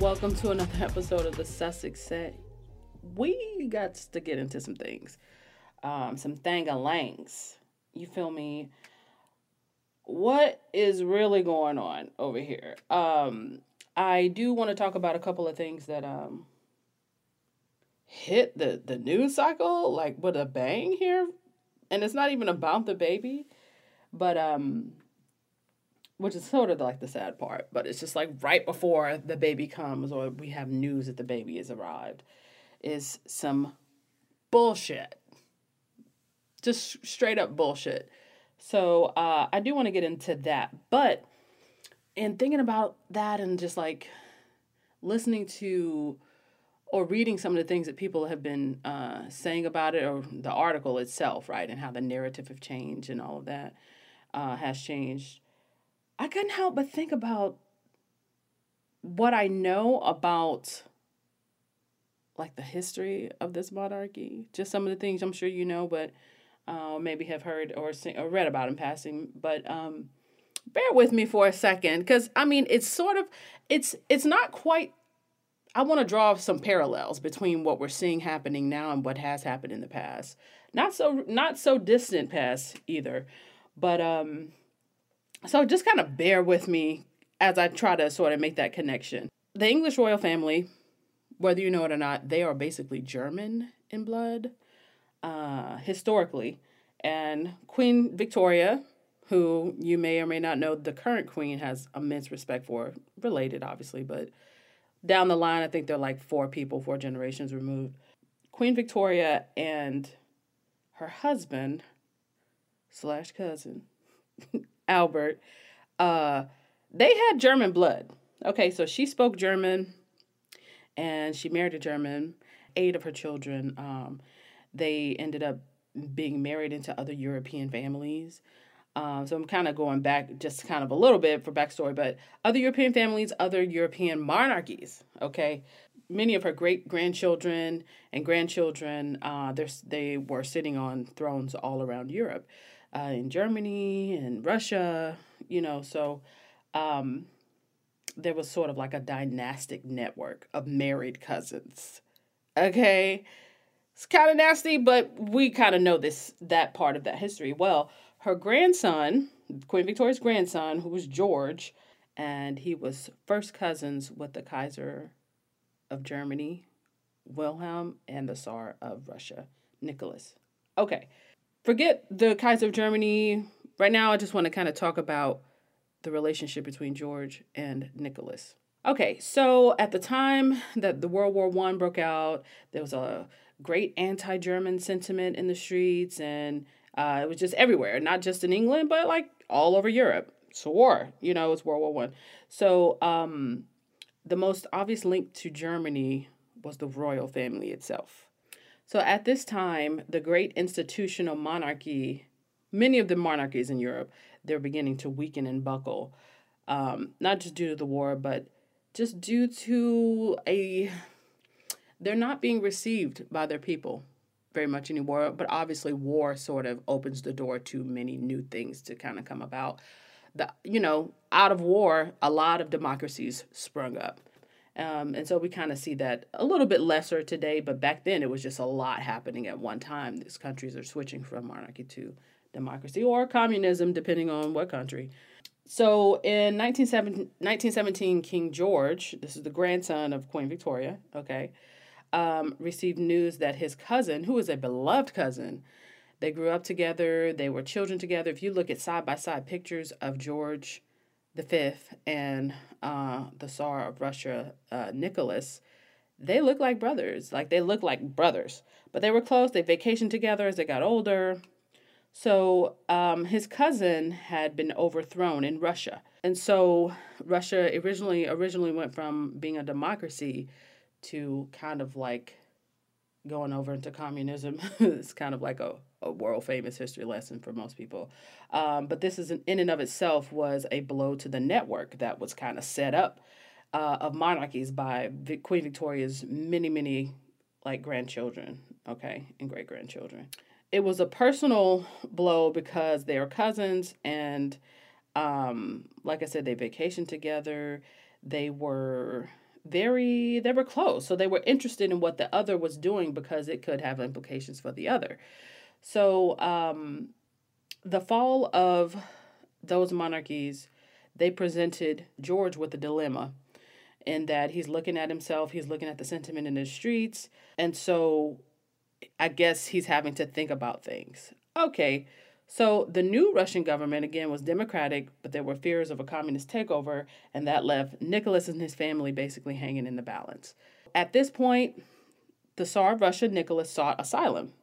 Welcome to another episode of the Sussex Set. We got to get into some things, um, some thangalangs. You feel me? What is really going on over here? Um, I do want to talk about a couple of things that um hit the the news cycle like with a bang here, and it's not even about the baby, but um which is sort of like the sad part, but it's just like right before the baby comes or we have news that the baby has arrived is some bullshit. Just straight up bullshit. So uh, I do want to get into that. But in thinking about that and just like listening to or reading some of the things that people have been uh, saying about it or the article itself, right, and how the narrative of change and all of that uh, has changed. I couldn't help but think about what I know about like the history of this monarchy. Just some of the things I'm sure you know, but uh, maybe have heard or seen, or read about in passing. But um, bear with me for a second, because I mean, it's sort of it's it's not quite. I want to draw some parallels between what we're seeing happening now and what has happened in the past. Not so not so distant past either, but um so just kind of bear with me as I try to sort of make that connection. The English royal family, whether you know it or not, they are basically German in blood, uh, historically. And Queen Victoria, who you may or may not know, the current queen has immense respect for, related obviously, but down the line, I think they're like four people, four generations removed. Queen Victoria and her husband slash cousin Albert, uh, they had German blood. Okay, so she spoke German and she married a German. Eight of her children, um, they ended up being married into other European families. Um, so I'm kind of going back just kind of a little bit for backstory, but other European families, other European monarchies. Okay, many of her great grandchildren and grandchildren, uh, they were sitting on thrones all around Europe uh, in Germany and Russia, you know, so um, there was sort of like a dynastic network of married cousins. Okay. It's kind of nasty, but we kind of know this that part of that history. Well, her grandson, Queen Victoria's grandson, who was George, and he was first cousins with the Kaiser of Germany, Wilhelm, and the Tsar of Russia, Nicholas. Okay forget the Kaiser of Germany. Right now, I just want to kind of talk about the relationship between George and Nicholas. Okay, so at the time that the World War One broke out, there was a great anti-German sentiment in the streets, and uh, it was just everywhere, not just in England, but like all over Europe. It's a war, you know, it's World War One. So um, the most obvious link to Germany was the royal family itself. So at this time, the great institutional monarchy, many of the monarchies in Europe, they're beginning to weaken and buckle, um, not just due to the war, but just due to a they're not being received by their people very much anymore. But obviously, war sort of opens the door to many new things to kind of come about. The you know out of war, a lot of democracies sprung up. Um, and so we kind of see that a little bit lesser today, but back then it was just a lot happening at one time. These countries are switching from monarchy to democracy or communism, depending on what country. So in 1917, King George, this is the grandson of Queen Victoria, okay, um, received news that his cousin, who was a beloved cousin, they grew up together, they were children together. If you look at side by side pictures of George fifth and uh, the Tsar of Russia, uh, Nicholas, they look like brothers. Like they look like brothers, but they were close. They vacationed together as they got older. So um, his cousin had been overthrown in Russia, and so Russia originally originally went from being a democracy to kind of like going over into communism. it's kind of like a a world famous history lesson for most people. Um, but this is an, in and of itself was a blow to the network that was kind of set up uh, of monarchies by Queen Victoria's many, many like grandchildren, okay, and great grandchildren. It was a personal blow because they are cousins, and um, like I said, they vacationed together. They were very they were close. So they were interested in what the other was doing because it could have implications for the other. So um, the fall of those monarchies they presented george with a dilemma in that he's looking at himself he's looking at the sentiment in the streets and so i guess he's having to think about things. Okay so the new Russian government again was democratic, but there were fears of a communist takeover, and that left Nicholas and his family basically hanging in the balance. At this point, the Tsar of Russia, Nicholas, sought asylum.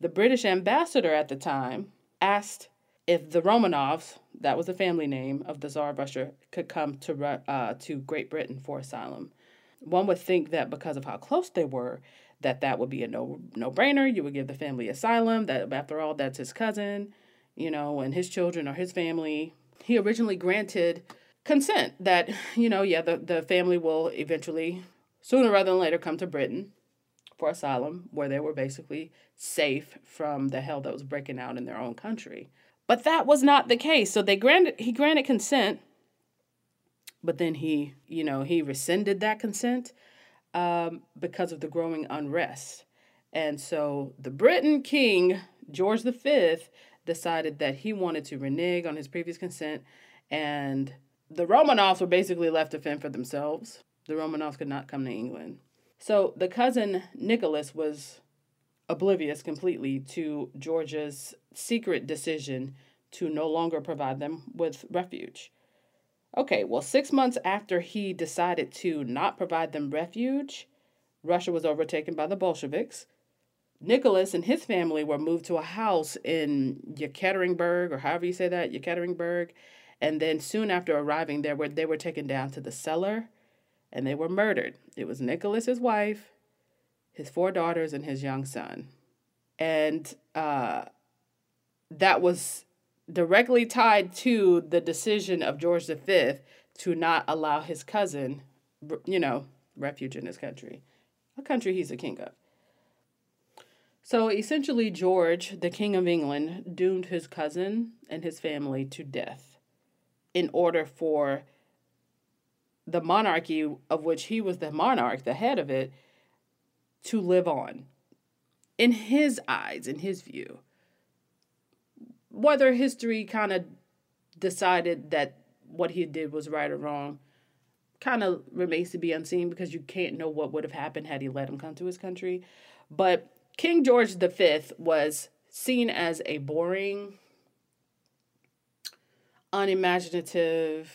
The British ambassador at the time asked if the Romanovs, that was the family name of the Tsar of Russia, could come to uh, to Great Britain for asylum. One would think that because of how close they were, that that would be a no no brainer. You would give the family asylum. That after all, that's his cousin you know, and his children or his family. He originally granted consent that, you know, yeah, the, the family will eventually, sooner rather than later, come to Britain for asylum, where they were basically safe from the hell that was breaking out in their own country. But that was not the case. So they granted he granted consent, but then he, you know, he rescinded that consent um, because of the growing unrest. And so the Britain king, George V, decided that he wanted to renege on his previous consent, and the Romanovs were basically left to fend for themselves. The Romanovs could not come to England. So the cousin Nicholas was oblivious completely to George's secret decision to no longer provide them with refuge. Okay, well, six months after he decided to not provide them refuge, Russia was overtaken by the Bolsheviks, Nicholas and his family were moved to a house in Yekaterinburg, or however you say that, Yekaterinburg. And then soon after arriving there, were, they were taken down to the cellar and they were murdered. It was Nicholas, his wife, his four daughters, and his young son. And uh, that was directly tied to the decision of George V to not allow his cousin, you know, refuge in his country, a country he's a king of. So essentially, George, the King of England, doomed his cousin and his family to death in order for the monarchy of which he was the monarch, the head of it, to live on. In his eyes, in his view. Whether history kind of decided that what he did was right or wrong kind of remains to be unseen because you can't know what would have happened had he let him come to his country. But King George V was seen as a boring, unimaginative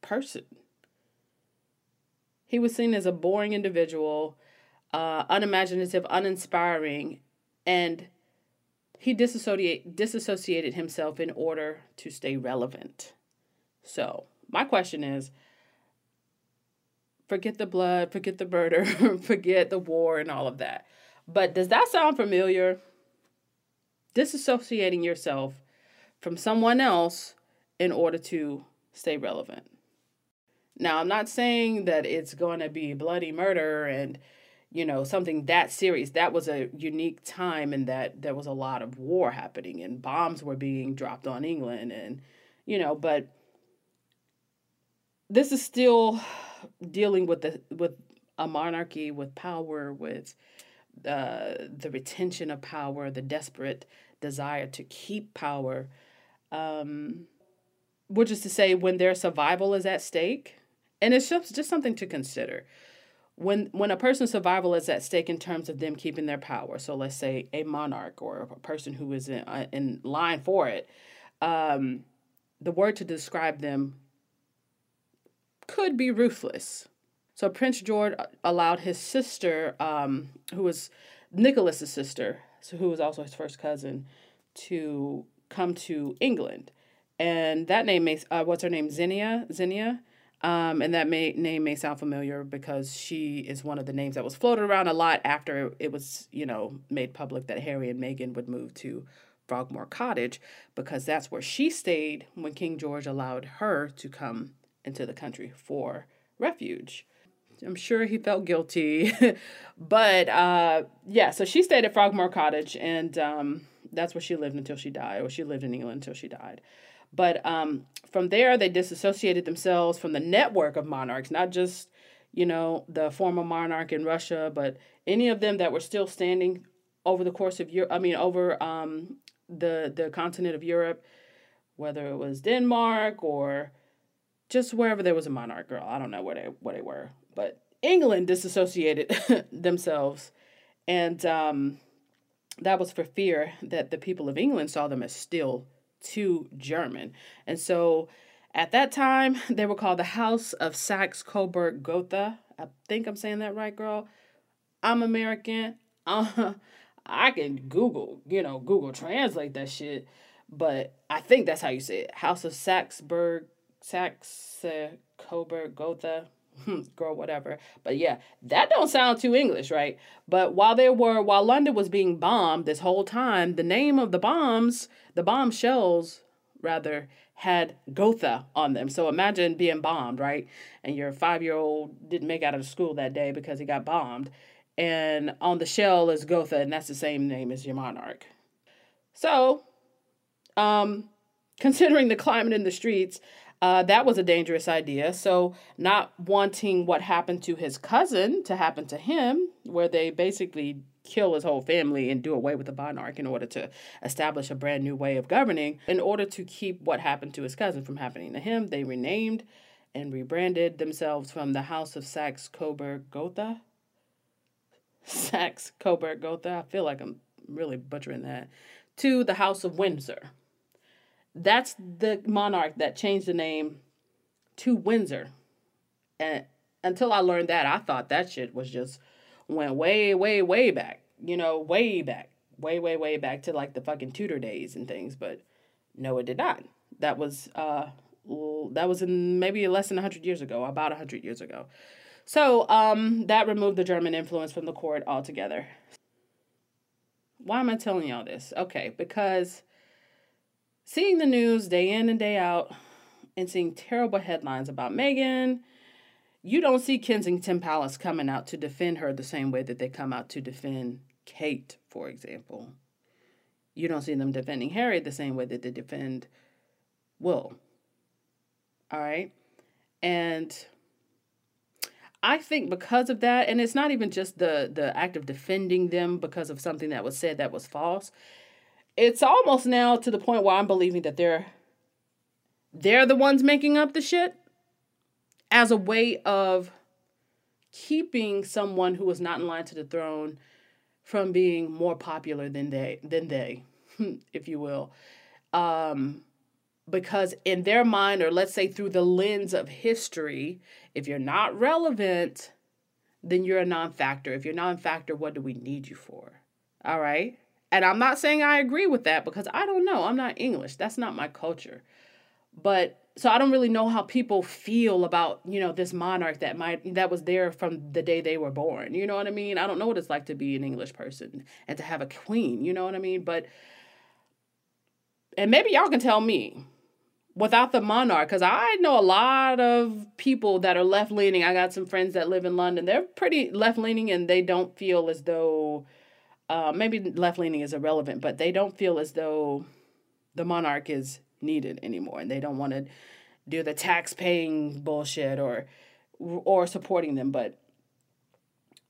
person. He was seen as a boring individual, uh, unimaginative, uninspiring, and he disassociate, disassociated himself in order to stay relevant. So, my question is forget the blood, forget the murder, forget the war and all of that. But does that sound familiar? Disassociating yourself from someone else in order to stay relevant. Now, I'm not saying that it's going to be bloody murder and, you know, something that serious. That was a unique time in that there was a lot of war happening and bombs were being dropped on England and, you know, but this is still dealing with the with a monarchy with power with uh, the retention of power the desperate desire to keep power um, which is to say when their survival is at stake. And it's just, just something to consider. When when a person's survival is at stake in terms of them keeping their power so let's say a monarch or a person who is in, uh, in line for it um, the word to describe them could be ruthless. So Prince George allowed his sister, um, who was Nicholas's sister, so who was also his first cousin, to come to England, and that name makes uh, what's her name? Xenia Xenia, Um, and that may, name may sound familiar because she is one of the names that was floated around a lot after it was, you know, made public that Harry and Meghan would move to Frogmore Cottage because that's where she stayed when King George allowed her to come into the country for refuge. I'm sure he felt guilty, but uh, yeah. So she stayed at Frogmore Cottage, and um, that's where she lived until she died, or she lived in England until she died. But um, from there, they disassociated themselves from the network of monarchs, not just, you know, the former monarch in Russia, but any of them that were still standing over the course of Europe, I mean, over um, the, the continent of Europe, whether it was Denmark or just wherever there was a monarch girl. I don't know where they, where they were. But England disassociated themselves. And um, that was for fear that the people of England saw them as still too German. And so at that time, they were called the House of Saxe Coburg Gotha. I think I'm saying that right, girl. I'm American. Uh, I can Google, you know, Google translate that shit. But I think that's how you say it. House of Saxburg, Saxe Coburg Gotha. girl whatever. But yeah that don't sound too english right? But while they were while london was being bombed this whole time the name of the bombs the bomb shells rather had gotha on them. So imagine being bombed right? And your five year old didn't make out of school that day because he got bombed. And on the shell is gotha and that's the same name as your monarch. So um considering the climate in the streets uh, that was a dangerous idea. So, not wanting what happened to his cousin to happen to him, where they basically kill his whole family and do away with the monarch in order to establish a brand new way of governing, in order to keep what happened to his cousin from happening to him, they renamed and rebranded themselves from the House of Saxe Coburg Gotha. Saxe Coburg Gotha. I feel like I'm really butchering that. To the House of Windsor. That's the monarch that changed the name to Windsor. And until I learned that, I thought that shit was just went way, way, way back. You know, way back. Way, way, way back to like the fucking Tudor days and things. But no, it did not. That was uh that was in maybe less than 100 years ago, about 100 years ago. So, um, that removed the German influence from the court altogether. Why am I telling y'all this? Okay, because seeing the news day in and day out and seeing terrible headlines about Meghan, you don't see Kensington Palace coming out to defend her the same way that they come out to defend Kate, for example. You don't see them defending Harry the same way that they defend Will. All right? And I think because of that, and it's not even just the the act of defending them because of something that was said that was false it's almost now to the point where I'm believing that they're they're the ones making up the shit as a way of keeping someone who was not in line to the throne from being more popular than they than they if you will. Um because in their mind or let's say through the lens of history if you're not relevant then you're a non-factor. If you're non-factor what do we need you for? All right and I'm not saying I agree with that because I don't know. I'm not English. That's not my culture. But so I don't really know how people feel about, you know, this monarch that might that was there from the day they were born. You know what I mean? I don't know what it's like to be an English person and to have a queen, you know what I mean? But and maybe y'all can tell me without the monarch because i know a lot of people that are left leaning i got some friends that live in london they're pretty left leaning and they don't feel as though uh, maybe left leaning is irrelevant, but they don't feel as though the monarch is needed anymore, and they don't want to do the tax paying bullshit or or supporting them. But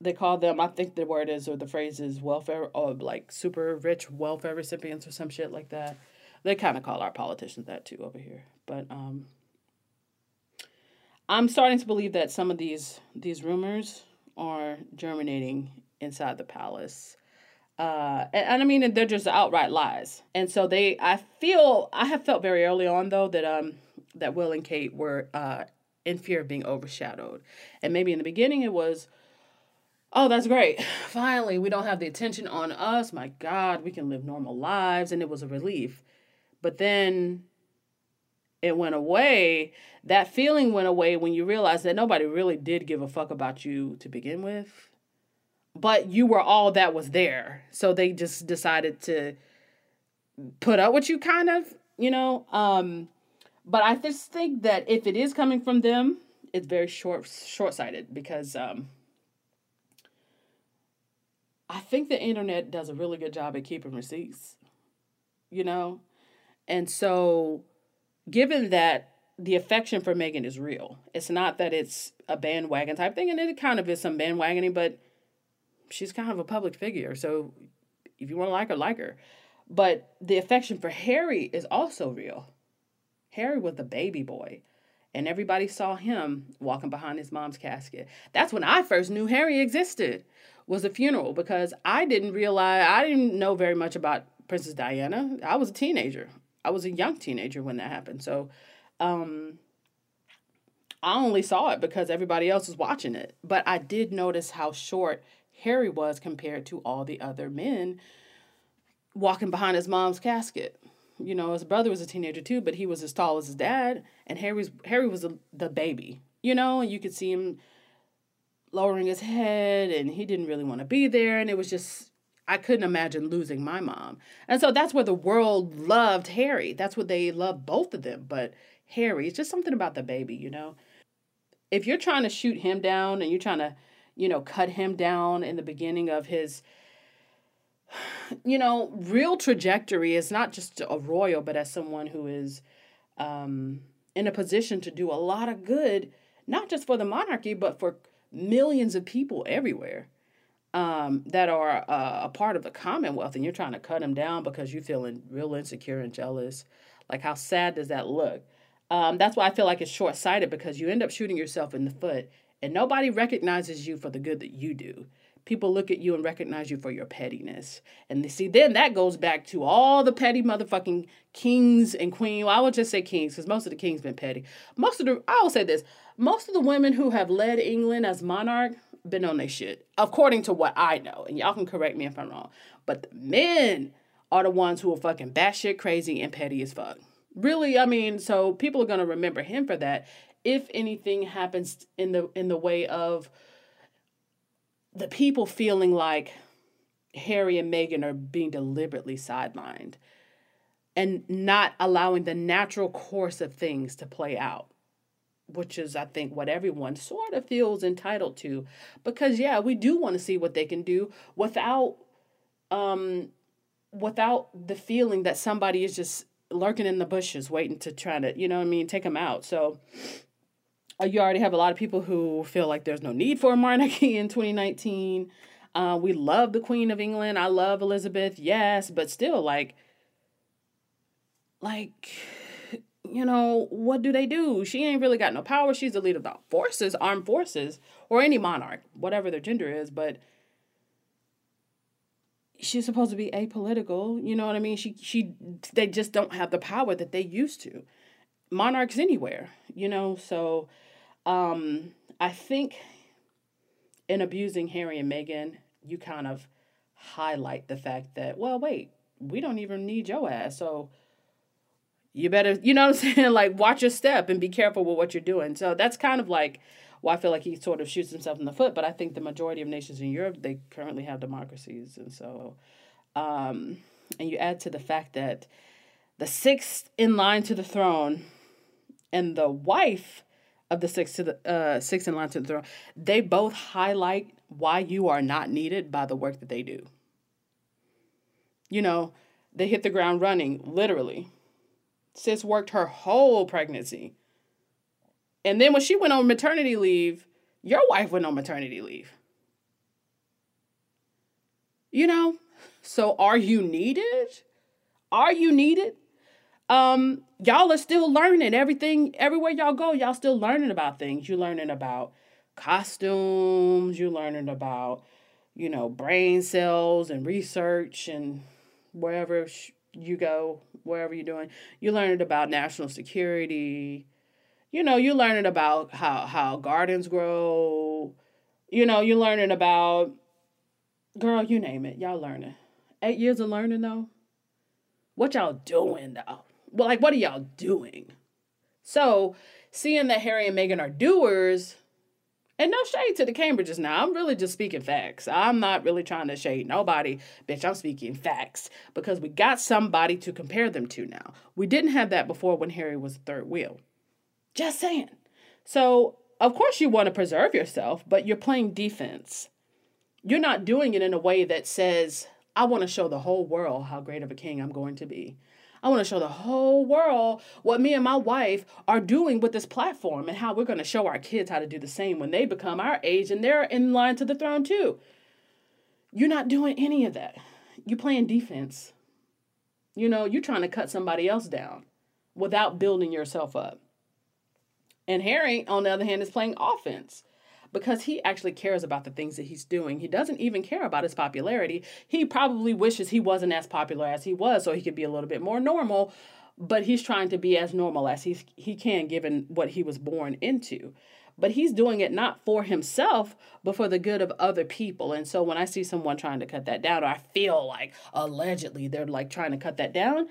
they call them, I think the word is or the phrase is welfare or like super rich welfare recipients or some shit like that. They kind of call our politicians that too over here, but um. I'm starting to believe that some of these these rumors are germinating inside the palace uh, and, and I mean they're just outright lies. And so they, I feel, I have felt very early on though that um that Will and Kate were uh in fear of being overshadowed, and maybe in the beginning it was, oh that's great, finally we don't have the attention on us. My God, we can live normal lives, and it was a relief. But then, it went away. That feeling went away when you realized that nobody really did give a fuck about you to begin with. But you were all that was there. So they just decided to put up with you kind of, you know. Um but I just think that if it is coming from them, it's very short short sighted because um I think the internet does a really good job at keeping receipts. You know? And so given that the affection for Meghan is real, it's not that it's a bandwagon type thing, and it kind of is some bandwagoning, but she's kind of a public figure. So if you want to like her, like her. But the affection for Harry is also real. Harry was the baby boy, and everybody saw him walking behind his mom's casket. That's when I first knew Harry existed. Was a funeral because I didn't realize I didn't know very much about Princess Diana. I was a teenager. I was a young teenager when that happened. So um I only saw it because everybody else was watching it. But I did notice how short Harry was compared to all the other men walking behind his mom's casket. You know, his brother was a teenager too, but he was as tall as his dad, and Harry's Harry was a, the baby. You know, you could see him lowering his head, and he didn't really want to be there, and it was just I couldn't imagine losing my mom. And so that's where the world loved Harry. That's what they loved both of them. But Harry, it's just something about the baby, you know? If you're trying to shoot him down and you're trying to, you know, cut him down in the beginning of his, you know, real trajectory is not just a royal, but as someone who is um, in a position to do a lot of good, not just for the monarchy, but for millions of people everywhere um, that are uh, a part of the Commonwealth, and you're trying to cut them down because you're feeling real insecure and jealous. Like, how sad does that look? Um, that's why I feel like it's short sighted because you end up shooting yourself in the foot, and nobody recognizes you for the good that you do. People look at you and recognize you for your pettiness. And they see, then that goes back to all the petty motherfucking kings and queens. Well, I would just say kings because most of the kings been petty. Most of the, I will say this, most of the women who have led England as monarch been on their shit, according to what I know. And y'all can correct me if I'm wrong. But the men are the ones who are fucking batshit crazy and petty as fuck. Really, I mean, so people are gonna remember him for that. If anything happens in the in the way of the people feeling like Harry and Meghan are being deliberately sidelined and not allowing the natural course of things to play out which is I think what everyone sort of feels entitled to because yeah, we do want to see what they can do without um without the feeling that somebody is just lurking in the bushes waiting to try to, you know what I mean, take them out. So uh, you already have a lot of people who feel like there's no need for a monarchy in 2019. Uh, we love the Queen of England. I love Elizabeth, yes, but still, like, like you know, what do they do? She ain't really got no power. She's the leader of the forces, armed forces, or any monarch, whatever their gender is, but she's supposed to be apolitical. You know what I mean? She she they just don't have the power that they used to. Monarchs anywhere, you know, so um I think in abusing Harry and Meghan, you kind of highlight the fact that, well, wait, we don't even need your ass. So you better, you know what I'm saying? Like, watch your step and be careful with what you're doing. So that's kind of like why I feel like he sort of shoots himself in the foot. But I think the majority of nations in Europe, they currently have democracies. And so, um, and you add to the fact that the sixth in line to the throne and the wife of the six to the uh, sixth in line to the throne, they both highlight why you are not needed by the work that they do. You know, they hit the ground running, literally sis worked her whole pregnancy. And then when she went on maternity leave, your wife went on maternity leave. You know, so are you needed? Are you needed? Um, y'all are still learning everything everywhere y'all go. Y'all still learning about things. You're learning about costumes. You're learning about, you know, brain cells and research and wherever you go, wherever you're doing, you're learning about national security. You know, you're learning about how how gardens grow. You know, you're learning about girl, you name it. Y'all learning. Eight years of learning though. What y'all doing though? Well, like what are y'all doing? So, seeing that Harry and Meghan are doers, and no shade to the Cambridges now. I'm really just speaking facts. I'm not really trying to shade nobody. Bitch, I'm speaking facts because we got somebody to compare them to now. We didn't have that before when Harry was third wheel. Just saying. So, of course, you want to preserve yourself, but you're playing defense. You're not doing it in a way that says, I want to show the whole world how great of a king I'm going to be. I want to show the whole world what me and my wife are doing with this platform and how we're going to show our kids how to do the same when they become our age and they're in line to the throne too. You're not doing any of that. You're playing defense. You know, you're trying to cut somebody else down without building yourself up. And Harry, on the other hand, is playing offense because he actually cares about the things that he's doing. He doesn't even care about his popularity. He probably wishes he wasn't as popular as he was so he could be a little bit more normal, but he's trying to be as normal as he he can given what he was born into. But he's doing it not for himself, but for the good of other people. And so when I see someone trying to cut that down, or I feel like allegedly they're like trying to cut that down,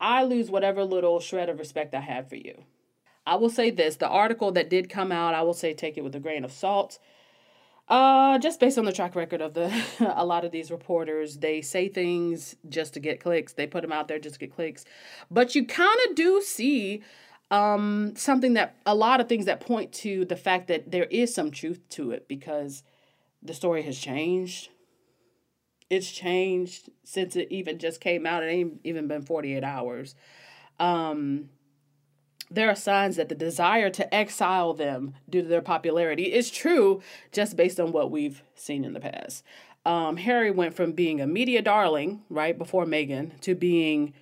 I lose whatever little shred of respect I have for you. I will say this the article that did come out, I will say take it with a grain of salt. Uh, just based on the track record of the a lot of these reporters, they say things just to get clicks. They put them out there just to get clicks. But you kind of do see um something that a lot of things that point to the fact that there is some truth to it because the story has changed. It's changed since it even just came out. It ain't even been 48 hours. Um there are signs that the desire to exile them due to their popularity is true just based on what we've seen in the past. Um, Harry went from being a media darling, right, before Meghan, to being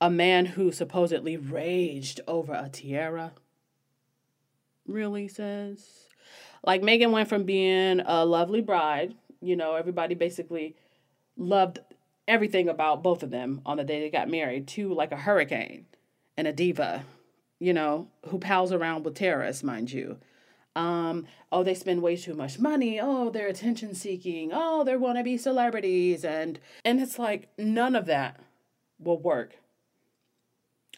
a man who supposedly raged over a tiara. Really says. Like Meghan went from being a lovely bride, you know, everybody basically loved everything about both of them on the day they got married, to like a hurricane and a diva you know, who pals around with terrorists, mind you. Um, oh, they spend way too much money. Oh, they're attention seeking. Oh, they're wannabe celebrities. And and it's like none of that will work.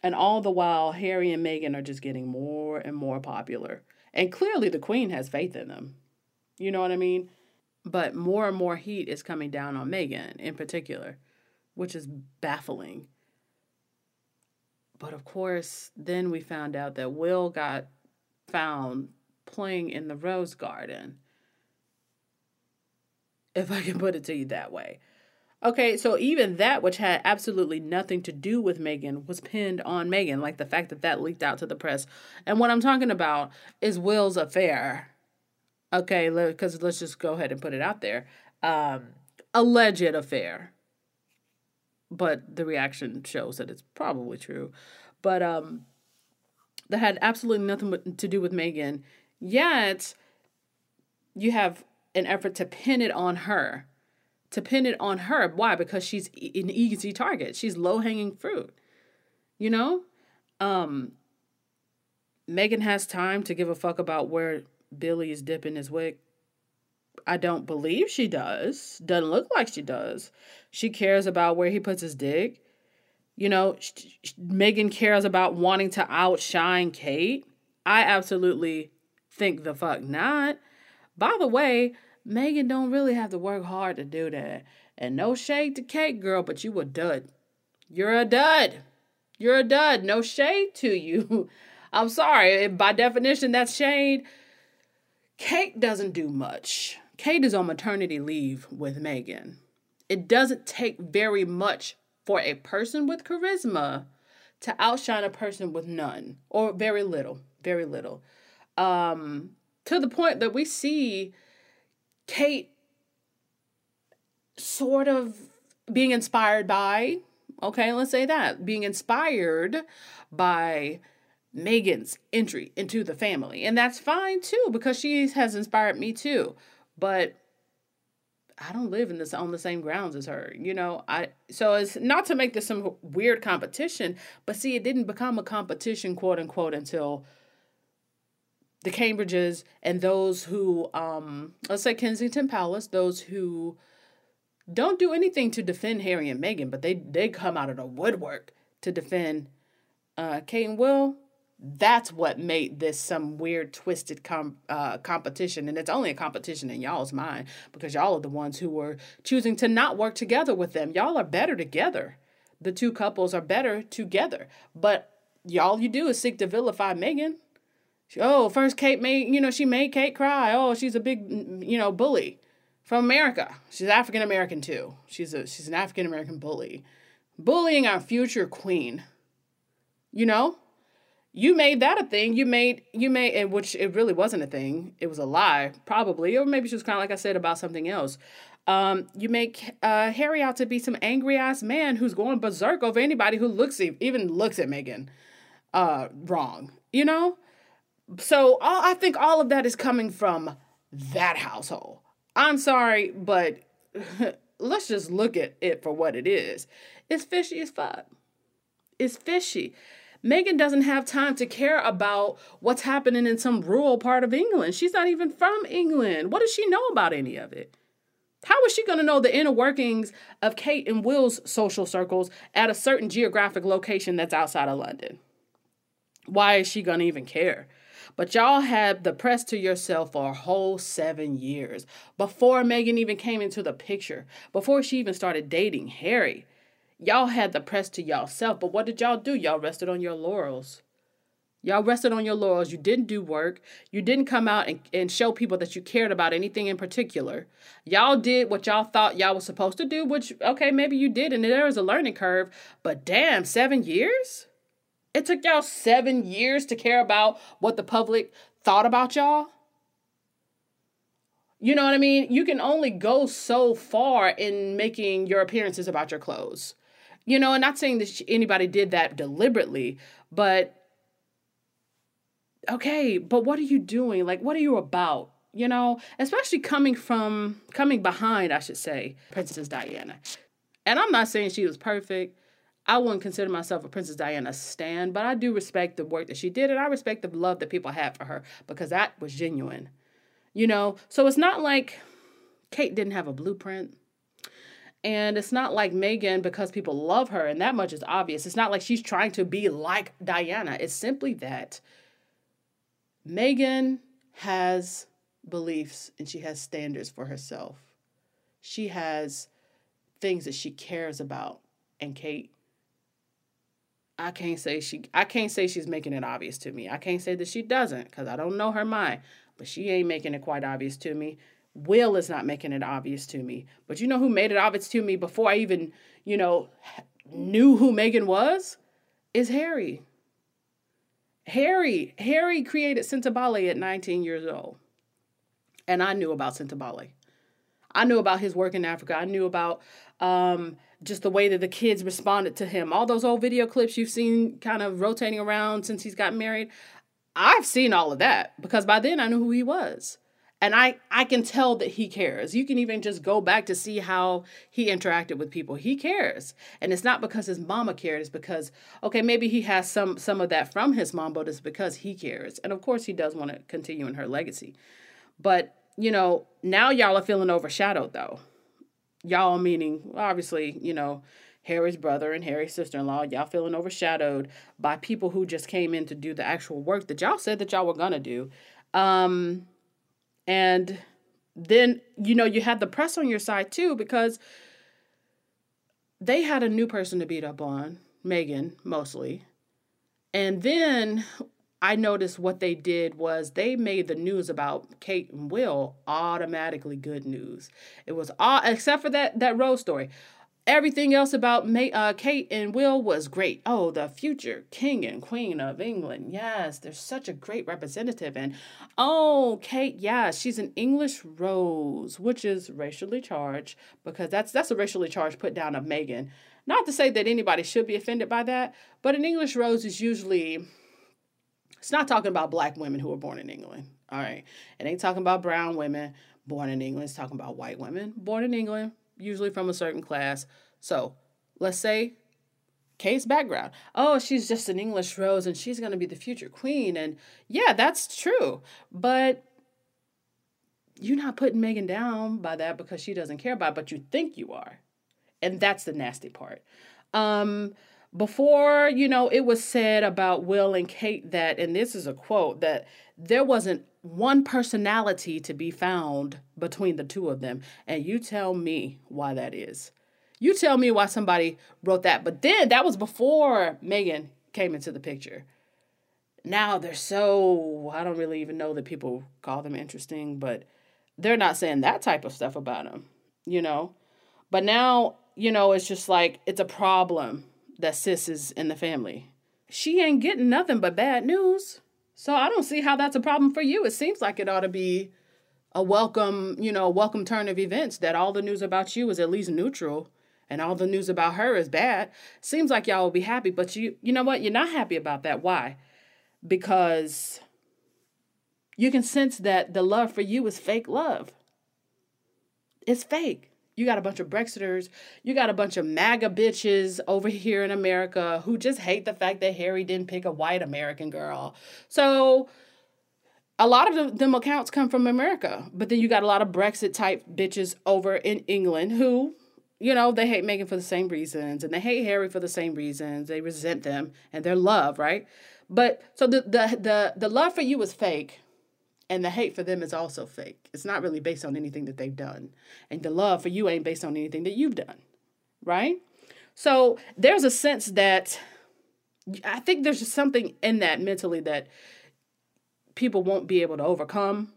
And all the while, Harry and Meghan are just getting more and more popular. And clearly the Queen has faith in them. You know what I mean? But more and more heat is coming down on Meghan in particular, which is baffling. But of course, then we found out that Will got found playing in the rose garden. If I can put it to you that way. Okay, so even that, which had absolutely nothing to do with Meghan, was pinned on Meghan. like the fact that that leaked out to the press. And what I'm talking about is Will's affair. Okay, because let's just go ahead and put it out there. Um, alleged affair but the reaction shows that it's probably true. But um, that had absolutely nothing to do with Meghan. Yet, you have an effort to pin it on her. To pin it on her. Why? Because she's an easy target. She's low hanging fruit. You know? Um, Meghan has time to give a fuck about where Billy is dipping his wick I don't believe she does. Doesn't look like she does. She cares about where he puts his dick. You know, Meghan cares about wanting to outshine Kate. I absolutely think the fuck not. By the way, Meghan don't really have to work hard to do that. And no shade to Kate, girl, but you a dud. You're a dud. You're a dud. No shade to you. I'm sorry. By definition, that's shade. Kate doesn't do much. Kate is on maternity leave with Meghan. It doesn't take very much for a person with charisma to outshine a person with none, or very little, very little. Um, to the point that we see Kate sort of being inspired by, okay, let's say that, being inspired by Meghan's entry into the family. And that's fine too, because she has inspired me too but I don't live in this on the same grounds as her. You know, I so it's not to make this some weird competition, but see, it didn't become a competition, quote unquote, until the Cambridges and those who, um, let's say Kensington Palace, those who don't do anything to defend Harry and Meghan, but they they come out of the woodwork to defend uh, Kate and Will. That's what made this some weird, twisted com- uh, competition. And it's only a competition in y'all's mind because y'all are the ones who were choosing to not work together with them. Y'all are better together. The two couples are better together. But y'all you do is seek to vilify Meghan. Oh, first Kate made, you know, she made Kate cry. Oh, she's a big, you know, bully from America. She's African American too. She's a she's an African American bully. Bullying our future queen. You know? You made that a thing. You made you made which it really wasn't a thing. It was a lie, probably, or maybe she was kind of like I said about something else. Um, you make uh, Harry out to be some angry ass man who's going berserk over anybody who looks even looks at Meghan uh, wrong. You know, so all, I think all of that is coming from that household. I'm sorry, but let's just look at it for what it is. It's fishy as fuck. It's fishy. Meghan doesn't have time to care about what's happening in some rural part of England. She's not even from England. What does she know about any of it? How is she going to know the inner workings of Kate and Will's social circles at a certain geographic location that's outside of London? Why is she going to even care? But y'all had the press to yourself for a whole seven years before Meghan even came into the picture, before she even started dating Harry. Y'all had the press to yourself, but what did y'all do? Y'all rested on your laurels. Y'all rested on your laurels. You didn't do work. You didn't come out and, and show people that you cared about anything in particular. Y'all did what y'all thought y'all was supposed to do, which, okay, maybe you did, and there was a learning curve, but damn, seven years? It took y'all seven years to care about what the public thought about y'all. You know what I mean? You can only go so far in making your appearances about your clothes. You know, and not saying that anybody did that deliberately, but okay, but what are you doing? Like, what are you about? You know, especially coming from, coming behind, I should say, Princess Diana. And I'm not saying she was perfect. I wouldn't consider myself a Princess Diana stan, but I do respect the work that she did, and I respect the love that people had for her because that was genuine. You know, so it's not like Kate didn't have a blueprint. And it's not like Meghan, because people love her, and that much is obvious. It's not like she's trying to be like Diana. It's simply that Meghan has beliefs and she has standards for herself. She has things that she cares about, and Kate I can't say she I can't say she's making it obvious to me. I can't say that she doesn't cuz I don't know her mind, but she ain't making it quite obvious to me. Will is not making it obvious to me. But you know who made it obvious to me before I even, you know, knew who Meghan was? Is Harry. Harry, Harry created Sentebale at 19 years old. And I knew about Sentebale. I knew about his work in Africa. I knew about um, just the way that the kids responded to him. All those old video clips you've seen kind of rotating around since he's got married. I've seen all of that because by then I knew who he was. And I, I can tell that he cares. You can even just go back to see how he interacted with people. He cares. And it's not because his mama cared, it's because, okay, maybe he has some some of that from his mom, but it's because he cares. And of course he does want to continue in her legacy. But, you know, now y'all are feeling overshadowed though y'all meaning obviously, you know, Harry's brother and Harry's sister in law, y'all feeling overshadowed by people who just came in to do the actual work that y'all said that y'all were gonna do. Um, and then, you know, you had the press on your side too, because they had a new person to beat up on, Meghan mostly. And then I noticed what they did was they made the news about Kate and Will automatically good news. It was all except for that that Rose story. Everything else about May, uh, Kate and Will was great. Oh, the future king and queen of England. Yes, they're such a great representative. And oh, Kate, yeah, she's an English rose, which is racially charged because that's that's a racially charged put down of Meghan. Not to say that anybody should be offended by that, but an English rose is usually it's not talking about black women who were born in England. All right. It ain't talking about brown women born in England. It's talking about white women born in England, usually from a certain class. So let's say Kate's background. Oh, she's just an English rose and she's going to be the future queen. And yeah, that's true. But you're not putting Meghan down by that because she doesn't care about it, but you think you are. And that's the nasty part. Um, before, you know, it was said about Will and Kate that, and this is a quote, that there wasn't one personality to be found between the two of them. And you tell me why that is. You tell me why somebody wrote that. But then that was before meghan came into the picture. Now they're so, I don't really even know that people call them interesting, but they're not saying that type of stuff about them, you know? But now, you know, it's just like it's a problem that sis is in the family. She ain't getting nothing but bad news. So I don't see how that's a problem for you. It seems like it ought to be a welcome, you know, welcome turn of events that all the news about you is at least neutral and all the news about her is bad. Seems like y'all will be happy, but you you know what? You're not happy about that. Why? Because you can sense that the love for you is fake love. It's fake. You got a bunch of Brexiters. You got a bunch of MAGA bitches over here in America who just hate the fact that Harry didn't pick a white American girl. So a lot of them accounts come from America. But then you got a lot of Brexit type bitches over in England who, you know, they hate Meghan for the same reasons and they hate Harry for the same reasons. They resent them and their love, right? But so the the the, the love for you is fake and the hate for them is also fake. It's not really based on anything that they've done. And the love for you ain't based on anything that you've done. Right? So there's a sense that I think there's just something in that mentally that people won't be able to overcome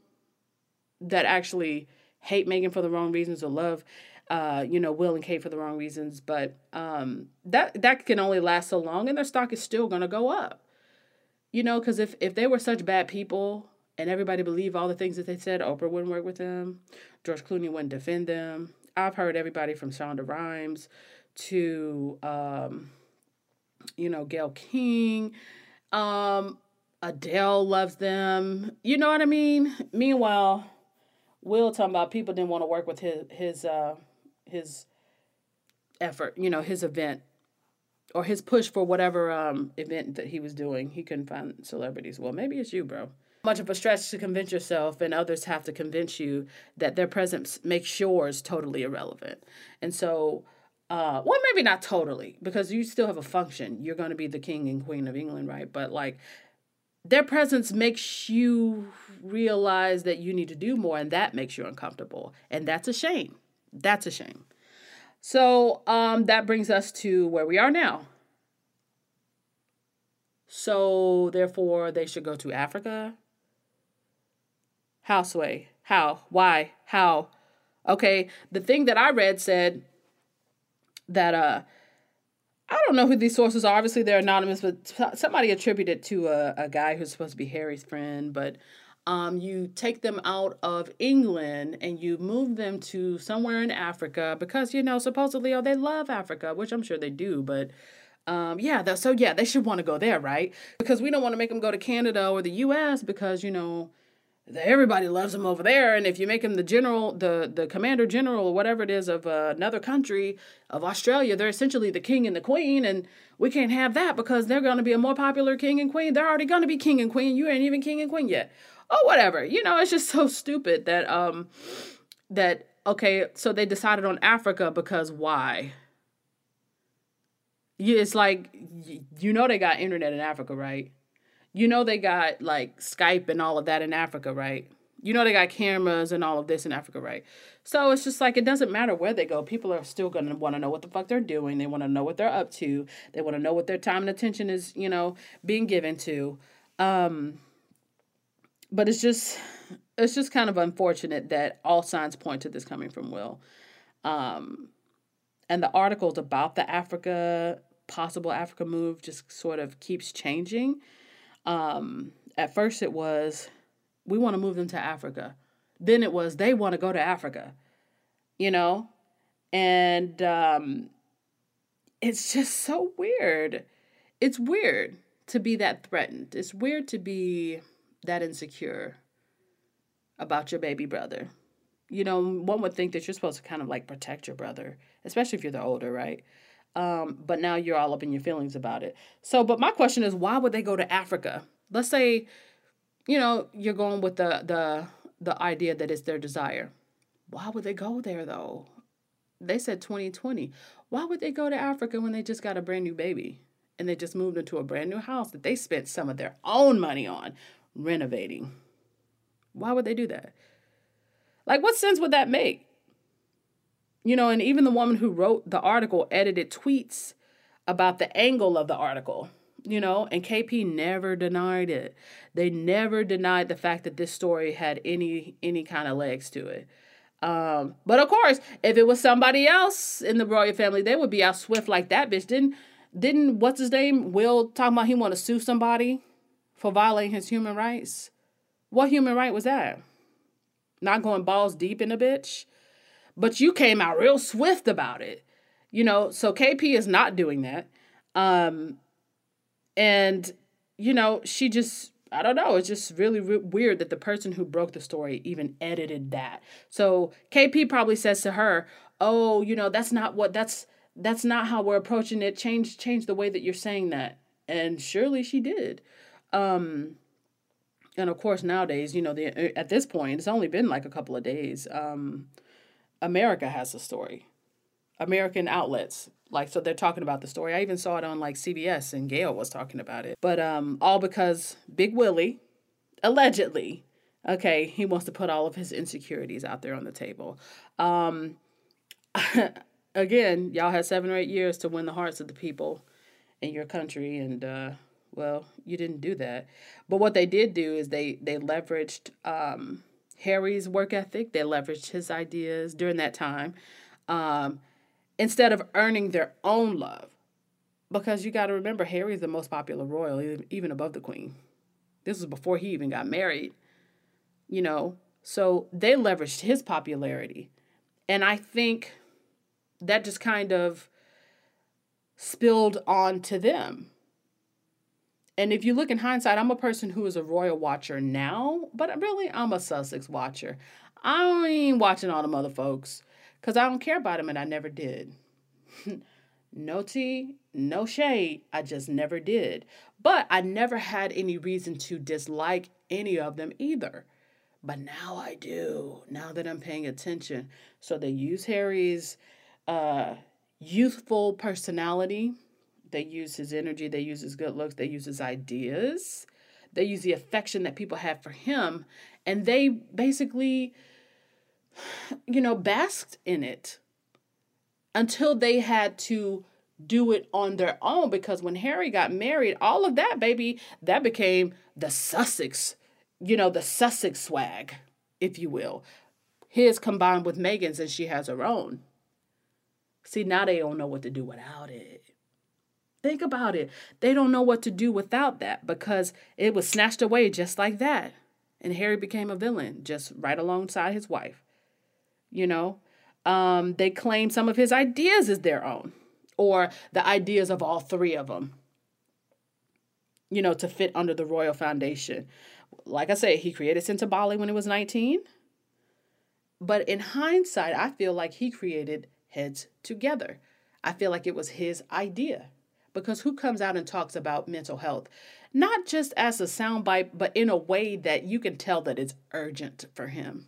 that actually hate Meghan for the wrong reasons or love uh, you know, Will and Kate for the wrong reasons, but um, that that can only last so long, and their stock is still gonna go up. You know, because if if they were such bad people, and everybody believed all the things that they said. Oprah wouldn't work with them. George Clooney wouldn't defend them. I've heard everybody from Shonda Rhimes to, um, you know, Gayle King. Um, Adele loves them. You know what I mean? Meanwhile, Will talking about people didn't want to work with his his uh, his effort. You know, his event or his push for whatever um, event that he was doing. He couldn't find celebrities. Well, maybe it's you, bro much of a stretch to convince yourself and others have to convince you that their presence makes yours totally irrelevant. And so, uh, well, maybe not totally, because you still have a function. You're going to be the king and queen of England, right? But like, their presence makes you realize that you need to do more, and that makes you uncomfortable. And that's a shame. That's a shame. So um, that brings us to where we are now. So, therefore, they should go to Africa, how, Sway? How? Why? How? Okay, the thing that I read said that uh I don't know who these sources are. Obviously, they're anonymous, but somebody attributed to a, a guy who's supposed to be Harry's friend. But um, you take them out of England and you move them to somewhere in Africa because, you know, supposedly, oh, they love Africa, which I'm sure they do. But um, yeah, that, so yeah, they should want to go there, right? Because we don't want to make them go to Canada or the US because, you know, everybody loves him over there. And if you make him the general the the commander general or whatever it is of uh, another country of australia they're essentially the king and the queen. And we can't have that because they're going to be a more popular king and queen. They're already going to be king and queen. You ain't even king and queen yet. Oh whatever. You know it's just so stupid that um that okay so they decided on africa because why? Yeah, it's like you know they got internet in africa right you know they got like Skype and all of that in Africa, right? You know they got cameras and all of this in Africa, right? So it's just like it doesn't matter where they go. People are still gonna want to know what the fuck they're doing. They want to know what they're up to. They want to know what their time and attention is, you know, being given to. Um, but it's just it's just kind of unfortunate that all signs point to this coming from Will. Um, and the articles about the Africa possible Africa move just sort of keeps changing. Um, at first, it was, we want to move them to Africa. Then it was, they want to go to Africa, you know? And um, it's just so weird. It's weird to be that threatened. It's weird to be that insecure about your baby brother. You know, one would think that you're supposed to kind of like protect your brother, especially if you're the older, right? Um, but now you're all up in your feelings about it. So, but my question is, why would they go to Africa? Let's say, you know, you're going with the the the idea that it's their desire. Why would they go there though? They said 2020. Why would they go to Africa when they just got a brand new baby? and they just moved into a brand new house that they spent some of their own money on renovating. Why would they do that? Like, what sense would that make? You know, and even the woman who wrote the article edited tweets about the angle of the article, you know, and KP never denied it. They never denied the fact that this story had any any kind of legs to it. Um, but of course, if it was somebody else in the royal family, they would be out swift like that bitch. Didn't didn't what's his name? Will talking about he want to sue somebody for violating his human rights. What human right was that? Not going balls deep in a bitch. But you came out real swift about it. You know, so KP is not doing that. Um and you know, she just I don't know. It's just really re- weird that the person who broke the story even edited that. So KP probably says to her, "Oh, you know, that's not what that's that's not how we're approaching it. Change change the way that you're saying that." And surely she did. Um and of course nowadays, you know, the at this point, it's only been like a couple of days. Um America has a story. American outlets like so they're talking about the story. I even saw it on like CBS and Gayle was talking about it. But um all because Big Willie allegedly okay, he wants to put all of his insecurities out there on the table. Um again, y'all had 7 or 8 years to win the hearts of the people in your country and uh well, you didn't do that. But what they did do is they they leveraged um Harry's work ethic, they leveraged his ideas during that time. Um instead of earning their own love. Because you got to remember, Harry is the most popular royal, even above the queen. This was before he even got married, you know. So they leveraged his popularity. And I think that just kind of spilled on to them. And if you look in hindsight, I'm a person who is a royal watcher now, but really I'm a Sussex watcher. I ain't watching all the other folks because I don't care about them and I never did. no tea, no shade. I just never did. But I never had any reason to dislike any of them either. But now I do, now that I'm paying attention. So they use Harry's uh, youthful personality, they use his energy, they use his good looks, they use his ideas, they use the affection that people have for him, and they basically you know, basked in it until they had to do it on their own because when Harry got married, all of that, baby, that became the Sussex, you know, the Sussex swag, if you will. His combined with Meghan's, and she has her own. See, now they don't know what to do without it. Think about it. They don't know what to do without that because it was snatched away just like that. And Harry became a villain just right alongside his wife. You know, um, they claim some of his ideas as their own or the ideas of all three of them, you know, to fit under the Royal Foundation. Like I say, he created Sentebale when he was 19. But in hindsight, I feel like he created Heads Together. I feel like it was his idea. Because who comes out and talks about mental health? Not just as a soundbite, but in a way that you can tell that it's urgent for him.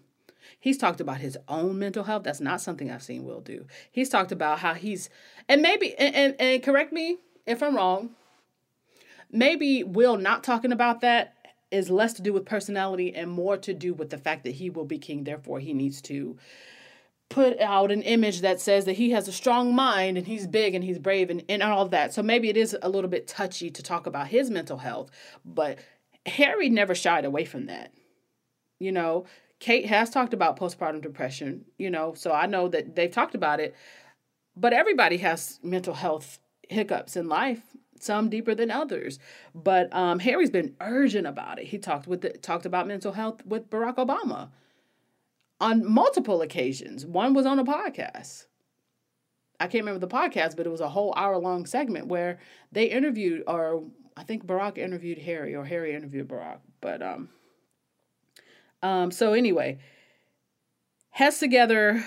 He's talked about his own mental health. That's not something I've seen Will do. He's talked about how he's, and maybe, and, and, and correct me if I'm wrong, maybe Will not talking about that is less to do with personality and more to do with the fact that he will be king. Therefore, he needs to put out an image that says that he has a strong mind and he's big and he's brave and, and all that. So maybe it is a little bit touchy to talk about his mental health, but Harry never shied away from that. You know, Kate has talked about postpartum depression, you know, so I know that they've talked about it. But everybody has mental health hiccups in life, some deeper than others. But um, Harry's been urgent about it. He talked with the, talked about mental health with Barack Obama on multiple occasions. One was on a podcast. I can't remember the podcast, but it was a whole hour long segment where they interviewed, or I think Barack interviewed Harry, or Harry interviewed Barack. But um, um, so anyway, Heads Together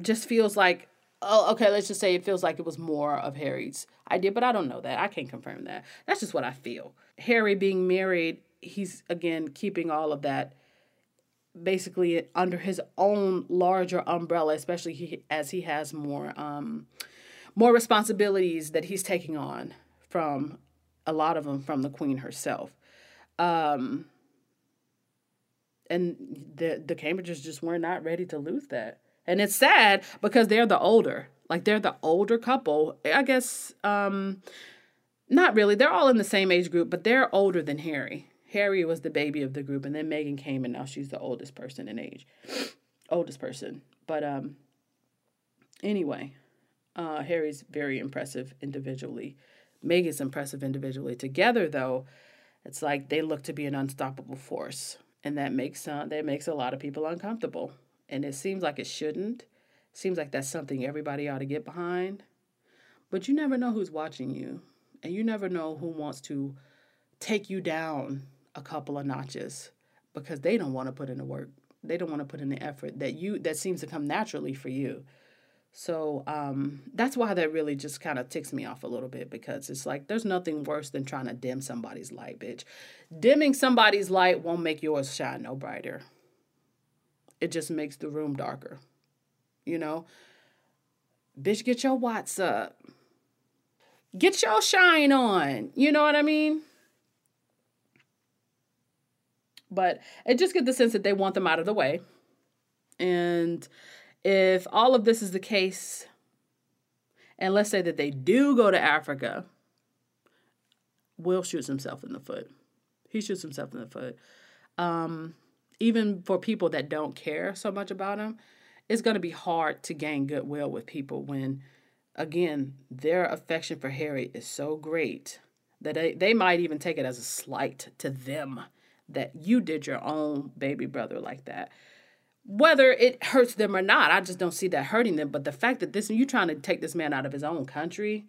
just feels like oh okay, let's just say it feels like it was more of Harry's idea, but I don't know that. I can't confirm that. That's just what I feel. Harry being married, he's again keeping all of that basically under his own larger umbrella, especially he, as he has more um, more responsibilities that he's taking on from a lot of them from the queen herself. Um, and the the Cambridges just were not ready to lose that. And it's sad because they're the older, like they're the older couple. I guess um not really. They're all in the same age group, but they're older than Harry. Harry was the baby of the group and then Meghan came and now she's the oldest person in age. oldest person. But um anyway, uh Harry's very impressive individually. Meghan's impressive individually. Together though, it's like they look to be an unstoppable force and that makes uh, that makes a lot of people uncomfortable. And it seems like it shouldn't. Seems like that's something everybody ought to get behind. But you never know who's watching you, and you never know who wants to take you down a couple of notches because they don't want to put in the work. They don't want to put in the effort that you that seems to come naturally for you. So um, that's why that really just kind of ticks me off a little bit because it's like there's nothing worse than trying to dim somebody's light, bitch. Dimming somebody's light won't make yours shine no brighter. It just makes the room darker. You know? Bitch, get your watts up. Get your shine on. You know what I mean? But it just get the sense that they want them out of the way. And if all of this is the case, and let's say that they do go to Africa, Will shoots himself in the foot. He shoots himself in the foot. Um, even for people that don't care so much about him, it's going to be hard to gain goodwill with people when, again, their affection for Harry is so great that they, they might even take it as a slight to them that you did your own baby brother like that. Whether it hurts them or not, I just don't see that hurting them. But the fact that this, you trying to take this man out of his own country,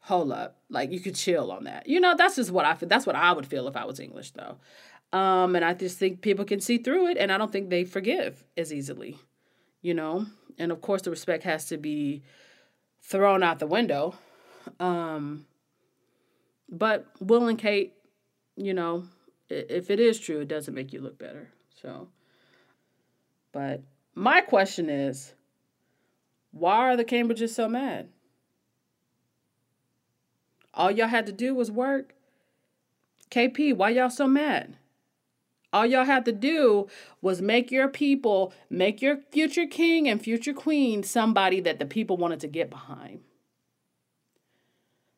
hold up, like you could chill on that. You know, that's just what I feel. That's what I would feel if I was English, though. Um, and I just think people can see through it, and I don't think they forgive as easily, you know. And of course, the respect has to be thrown out the window. Um, but Will and Kate, you know, if it is true, it doesn't make you look better. So, but my question is, why are the Cambridges so mad? All y'all had to do was work. KP, why y'all so mad? All y'all had to do was make your people, make your future king and future queen somebody that the people wanted to get behind.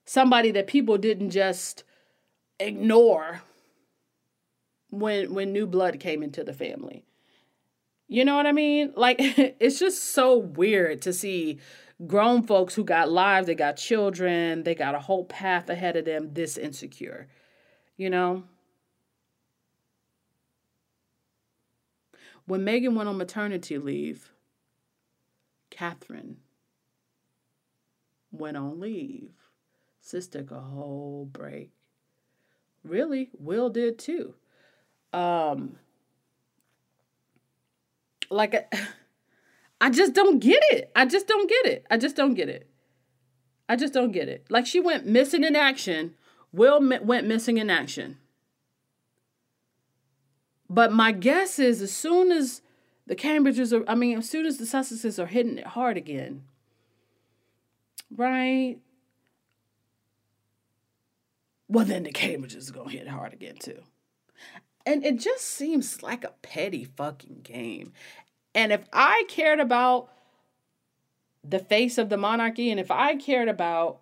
Somebody that people didn't just ignore when when new blood came into the family. You know what I mean? Like it's just so weird to see grown folks who got lives, they got children, they got a whole path ahead of them this insecure. You know? When Meghan went on maternity leave, Catherine went on leave. Sis took a whole break. Really, Will did too. Um, like, I just don't get it. I just don't get it. I just don't get it. I just don't get it. Like, she went missing in action. Will went missing in action. But my guess is as soon as the Cambridges are, I mean, as soon as the Sussexes are hitting it hard again, right? Well, then the Cambridges are going to hit hard again too. And it just seems like a petty fucking game. And if I cared about the face of the monarchy and if I cared about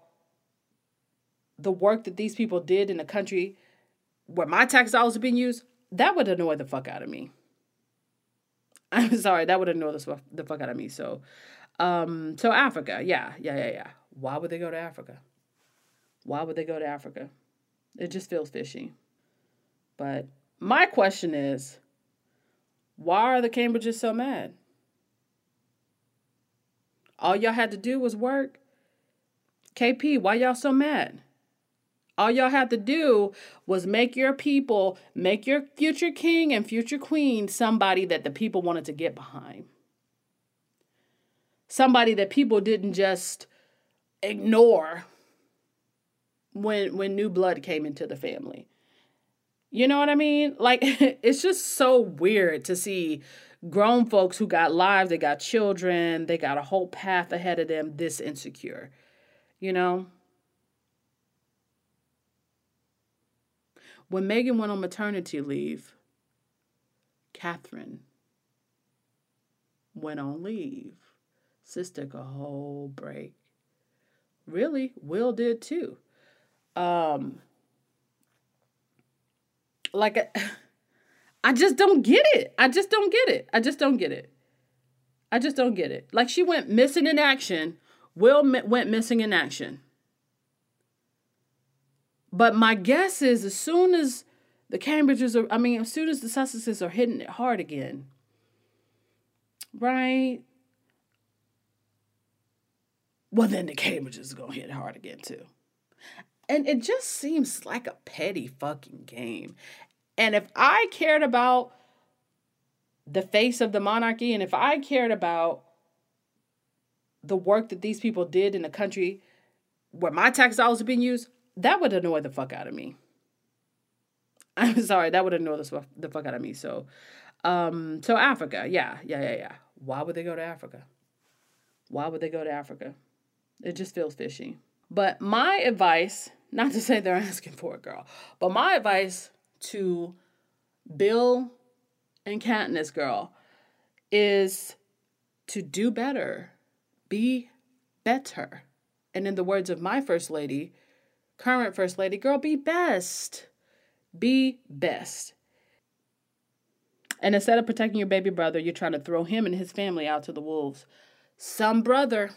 the work that these people did in a country where my tax dollars are being used, that would annoy the fuck out of me. I'm sorry, that would annoy the, the fuck out of me. So, um, so Africa, yeah, yeah, yeah, yeah. Why would they go to Africa? Why would they go to Africa? It just feels fishy. But my question is, why are the Cambridges so mad? All y'all had to do was work. KP, why y'all so mad? All y'all had to do was make your people, make your future king and future queen somebody that the people wanted to get behind. Somebody that people didn't just ignore when when new blood came into the family. You know what I mean? Like it's just so weird to see grown folks who got lives, they got children, they got a whole path ahead of them this insecure. You know? When Meghan went on maternity leave, Catherine went on leave. Sis took a whole break. Really, Will did too. Um, like, I just don't get it. I just don't get it. I just don't get it. I just don't get it. Like, she went missing in action. Will went missing in action. But my guess is as soon as the Cambridges are, I mean, as soon as the Sussexes are hitting it hard again, right? Well, then the Cambridges are going to hit it hard again, too. And it just seems like a petty fucking game. And if I cared about the face of the monarchy and if I cared about the work that these people did in a country where my tax dollars are being used, that would annoy the fuck out of me. I'm sorry, that would annoy the, the fuck out of me. So, um, so Africa, yeah, yeah, yeah, yeah. Why would they go to Africa? Why would they go to Africa? It just feels fishy. But my advice, not to say they're asking for it, girl, but my advice to Bill and Katniss, girl, is to do better, be better. And in the words of my first lady, current first lady, girl, be best. Be best. And instead of protecting your baby brother, you're trying to throw him and his family out to the wolves. Some brother,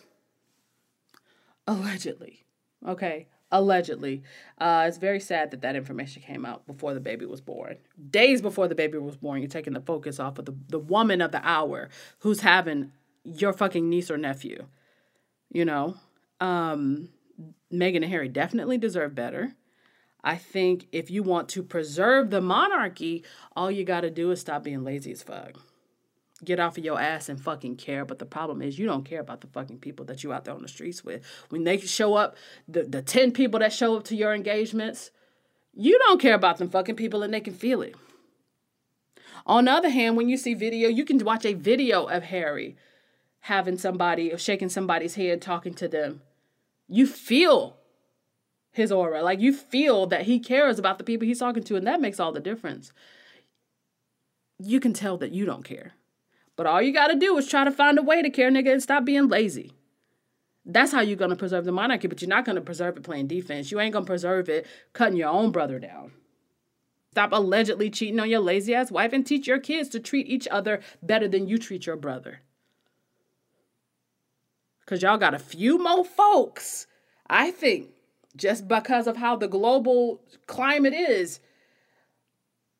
allegedly, okay, allegedly. Uh, it's very sad that that information came out before the baby was born. Days before the baby was born, you're taking the focus off of the, the woman of the hour who's having your fucking niece or nephew. You know, um, Meghan and Harry definitely deserve better. I think if you want to preserve the monarchy, all you got to do is stop being lazy as fuck. Get off of your ass and fucking care. But the problem is, you don't care about the fucking people that you out there on the streets with. When they show up, the, the 10 people that show up to your engagements, you don't care about them fucking people and they can feel it. On the other hand, when you see video, you can watch a video of Harry having somebody or shaking somebody's hand, talking to them. You feel his aura. Like you feel that he cares about the people he's talking to, and that makes all the difference. You can tell that you don't care. But all you got to do is try to find a way to care, nigga, and stop being lazy. That's how you're going to preserve the monarchy, but you're not going to preserve it playing defense. You ain't going to preserve it cutting your own brother down. Stop allegedly cheating on your lazy ass wife and teach your kids to treat each other better than you treat your brother. Because y'all got a few more folks, I think, just because of how the global climate is,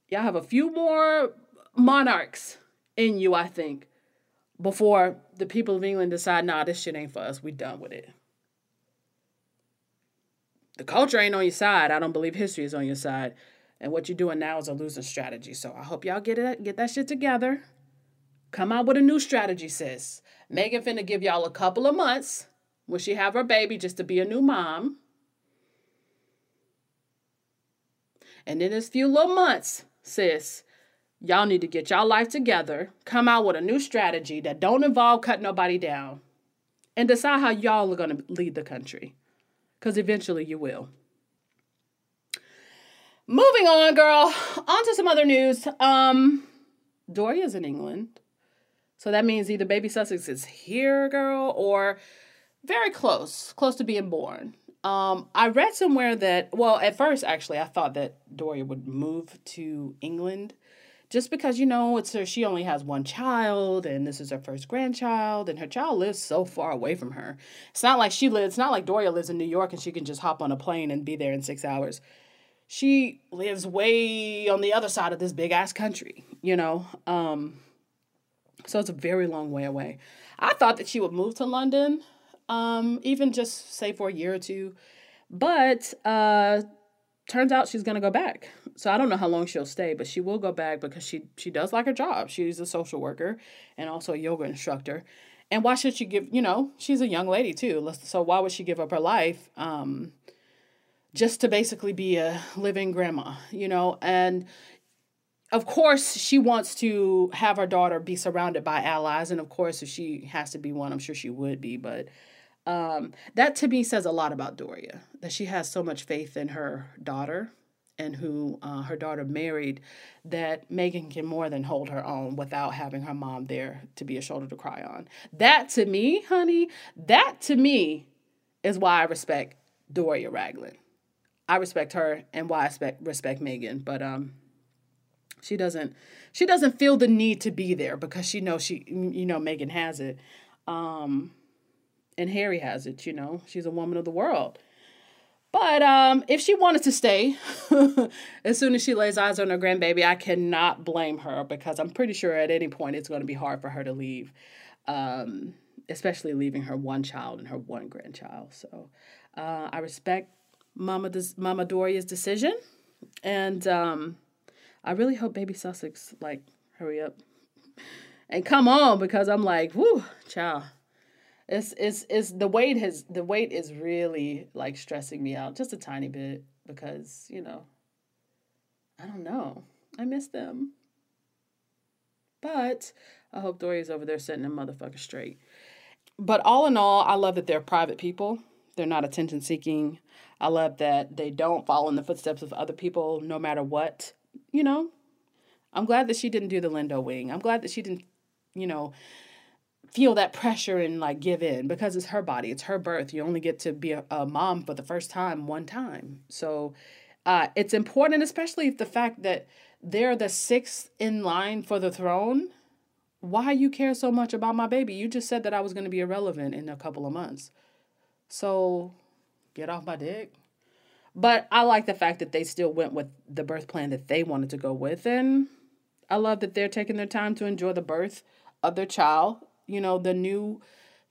y'all have a few more monarchs in you, I think, before the people of England decide, nah, this shit ain't for us. We done with it. The culture ain't on your side. I don't believe history is on your side. And what you're doing now is a losing strategy. So I hope y'all get it, get that shit together. Come out with a new strategy, sis. Meghan finna give y'all a couple of months when she have her baby just to be a new mom. And in this few little months, sis, y'all need to get y'all life together, come out with a new strategy that don't involve cutting nobody down, and decide how y'all are going to lead the country. Because eventually you will. Moving on, girl. On to some other news. Um, Doria's in England. So that means either baby Sussex is here, girl, or very close, close to being born. Um, I read somewhere that, well, at first, actually, I thought that Doria would move to England just because, you know, it's her, she only has one child and this is her first grandchild and her child lives so far away from her. It's not like she lives, it's not like Doria lives in New York and she can just hop on a plane and be there in six hours. She lives way on the other side of this big ass country, you know? Um, so it's a very long way away. I thought that she would move to London um, even just say for a year or two. But uh, turns out she's gonna go back. So I don't know how long she'll stay, but she will go back because she she does like her job. She's a social worker and also a yoga instructor. And why should she give? You know, she's a young lady too. So why would she give up her life? Um, just to basically be a living grandma, you know, and of course she wants to have her daughter be surrounded by allies and of course if she has to be one i'm sure she would be but um, that to me says a lot about Doria, that she has so much faith in her daughter and who uh, her daughter married, that Meghan can more than hold her own without having her mom there to be a shoulder to cry on. That to me, honey, that to me is why I respect Doria Ragland. I respect her and why I respect, respect Meghan, but um, she doesn't she doesn't feel the need to be there because she knows she you know Meghan has it. Um, and Harry has it, you know. She's a woman of the world. But um, if she wanted to stay, as soon as she lays eyes on her grandbaby, I cannot blame her because I'm pretty sure at any point it's going to be hard for her to leave, um, especially leaving her one child and her one grandchild. So uh, I respect Mama Mama Doria's decision, and um, I really hope Baby Sussex like hurry up. And come on because I'm like, whoo, child it's it's it's the weight has the weight is really like stressing me out just a tiny bit because you know I don't know. I miss them. But I hope Doria's over there setting them motherfucker straight. But all in all I love that they're private people. They're not attention seeking. I love that they don't follow in the footsteps of other people no matter what you know? I'm glad that she didn't do the Lindo wing. I'm glad that she didn't you know feel that pressure and like give in because it's her body, it's her birth. You only get to be a, a mom for the first time one time. So uh, it's important, especially the fact that they're the sixth in line for the throne. Why you care so much about my baby? You just said that I was going to be irrelevant in a couple of months. So get off my dick. But I like the fact that they still went with the birth plan that they wanted to go with. And I love that they're taking their time to enjoy the birth of their child you know, the new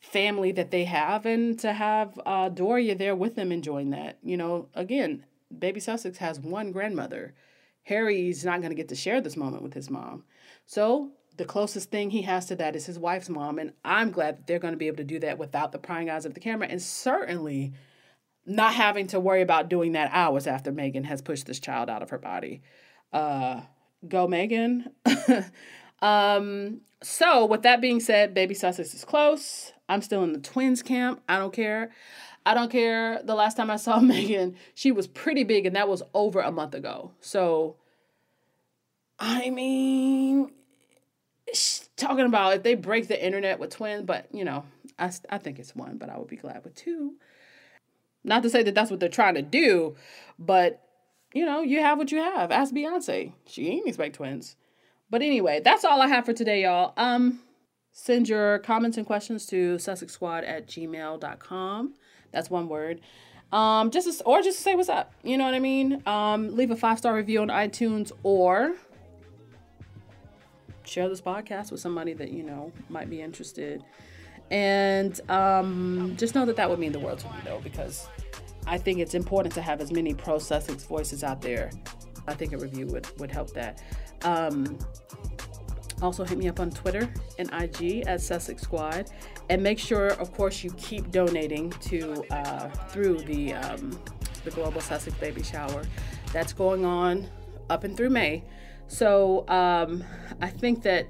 family that they have and to have uh, Doria there with them enjoying that. You know, again, baby Sussex has one grandmother. Harry's not going to get to share this moment with his mom. So the closest thing he has to that is his wife's mom. And I'm glad that they're going to be able to do that without the prying eyes of the camera and certainly not having to worry about doing that hours after Meghan has pushed this child out of her body. Uh, go, Meghan. um, so, with that being said, baby Sussex is close. I'm still in the twins camp. I don't care. I don't care. The last time I saw Meghan, she was pretty big, and that was over a month ago. So, I mean, talking about if they break the internet with twins, but you know, I, I think it's one, but I would be glad with two. Not to say that that's what they're trying to do, but you know, you have what you have. Ask Beyonce. She ain't expect twins. But anyway, that's all I have for today, y'all. Um, send your comments and questions to sussexsquad at gmail.com. That's one word. Um, just or just say what's up. You know what I mean? Um, leave a five star review on iTunes or share this podcast with somebody that you know might be interested. And um, just know that that would mean the world to me, though, because I think it's important to have as many pro Sussex voices out there. I think a review would, would help that. Um, also, hit me up on Twitter and IG at Sussex Squad, and make sure, of course, you keep donating to uh, through the um, the Global Sussex Baby Shower that's going on up and through May. So um, I think that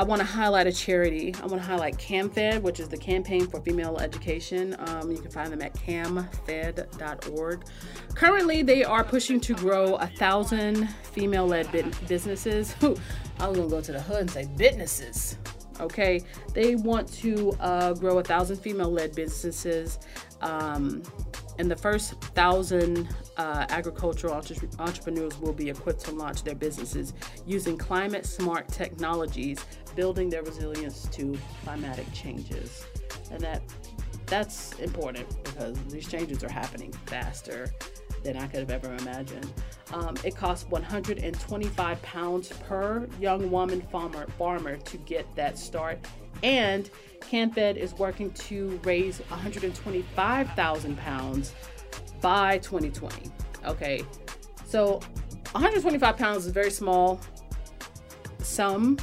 I want to highlight a charity. I want to highlight CamFed, which is the Campaign for Female Education. Um, you can find them at camfed.org. Currently, they are pushing to grow a thousand female-led businesses. I was gonna go to the hood and say businesses. Okay, they want to uh, grow a thousand female-led businesses. Um, and the first thousand uh, agricultural entre- entrepreneurs will be equipped to launch their businesses using climate smart technologies, building their resilience to climatic changes. And that that's important because these changes are happening faster than I could have ever imagined. Um, it costs 125 pounds per young woman farmer farmer to get that start, and CamFed is working to raise 125,000 pounds by 2020. Okay, so 125 pounds is a very small sum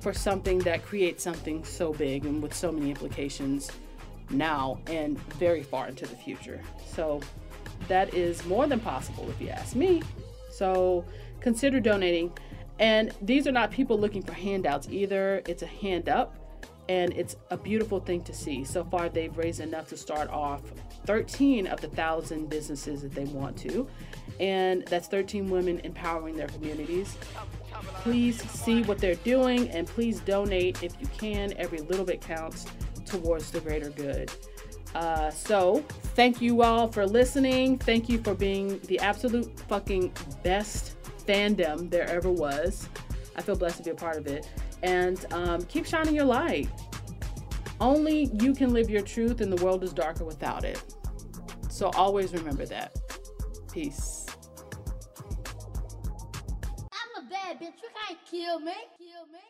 for something that creates something so big and with so many implications now and very far into the future. So that is more than possible if you ask me. So consider donating. And these are not people looking for handouts either. It's a hand up and it's a beautiful thing to see. So far, they've raised enough to start off 13 of the thousand businesses that they want to. And that's 13 women empowering their communities. Please see what they're doing and please donate if you can. Every little bit counts towards the greater good. Uh, so, thank you all for listening. Thank you for being the absolute fucking best fandom there ever was. I feel blessed to be a part of it. And um, keep shining your light. Only you can live your truth, and the world is darker without it. So always remember that. Peace. I'm a bad bitch. You can't kill me. Kill me.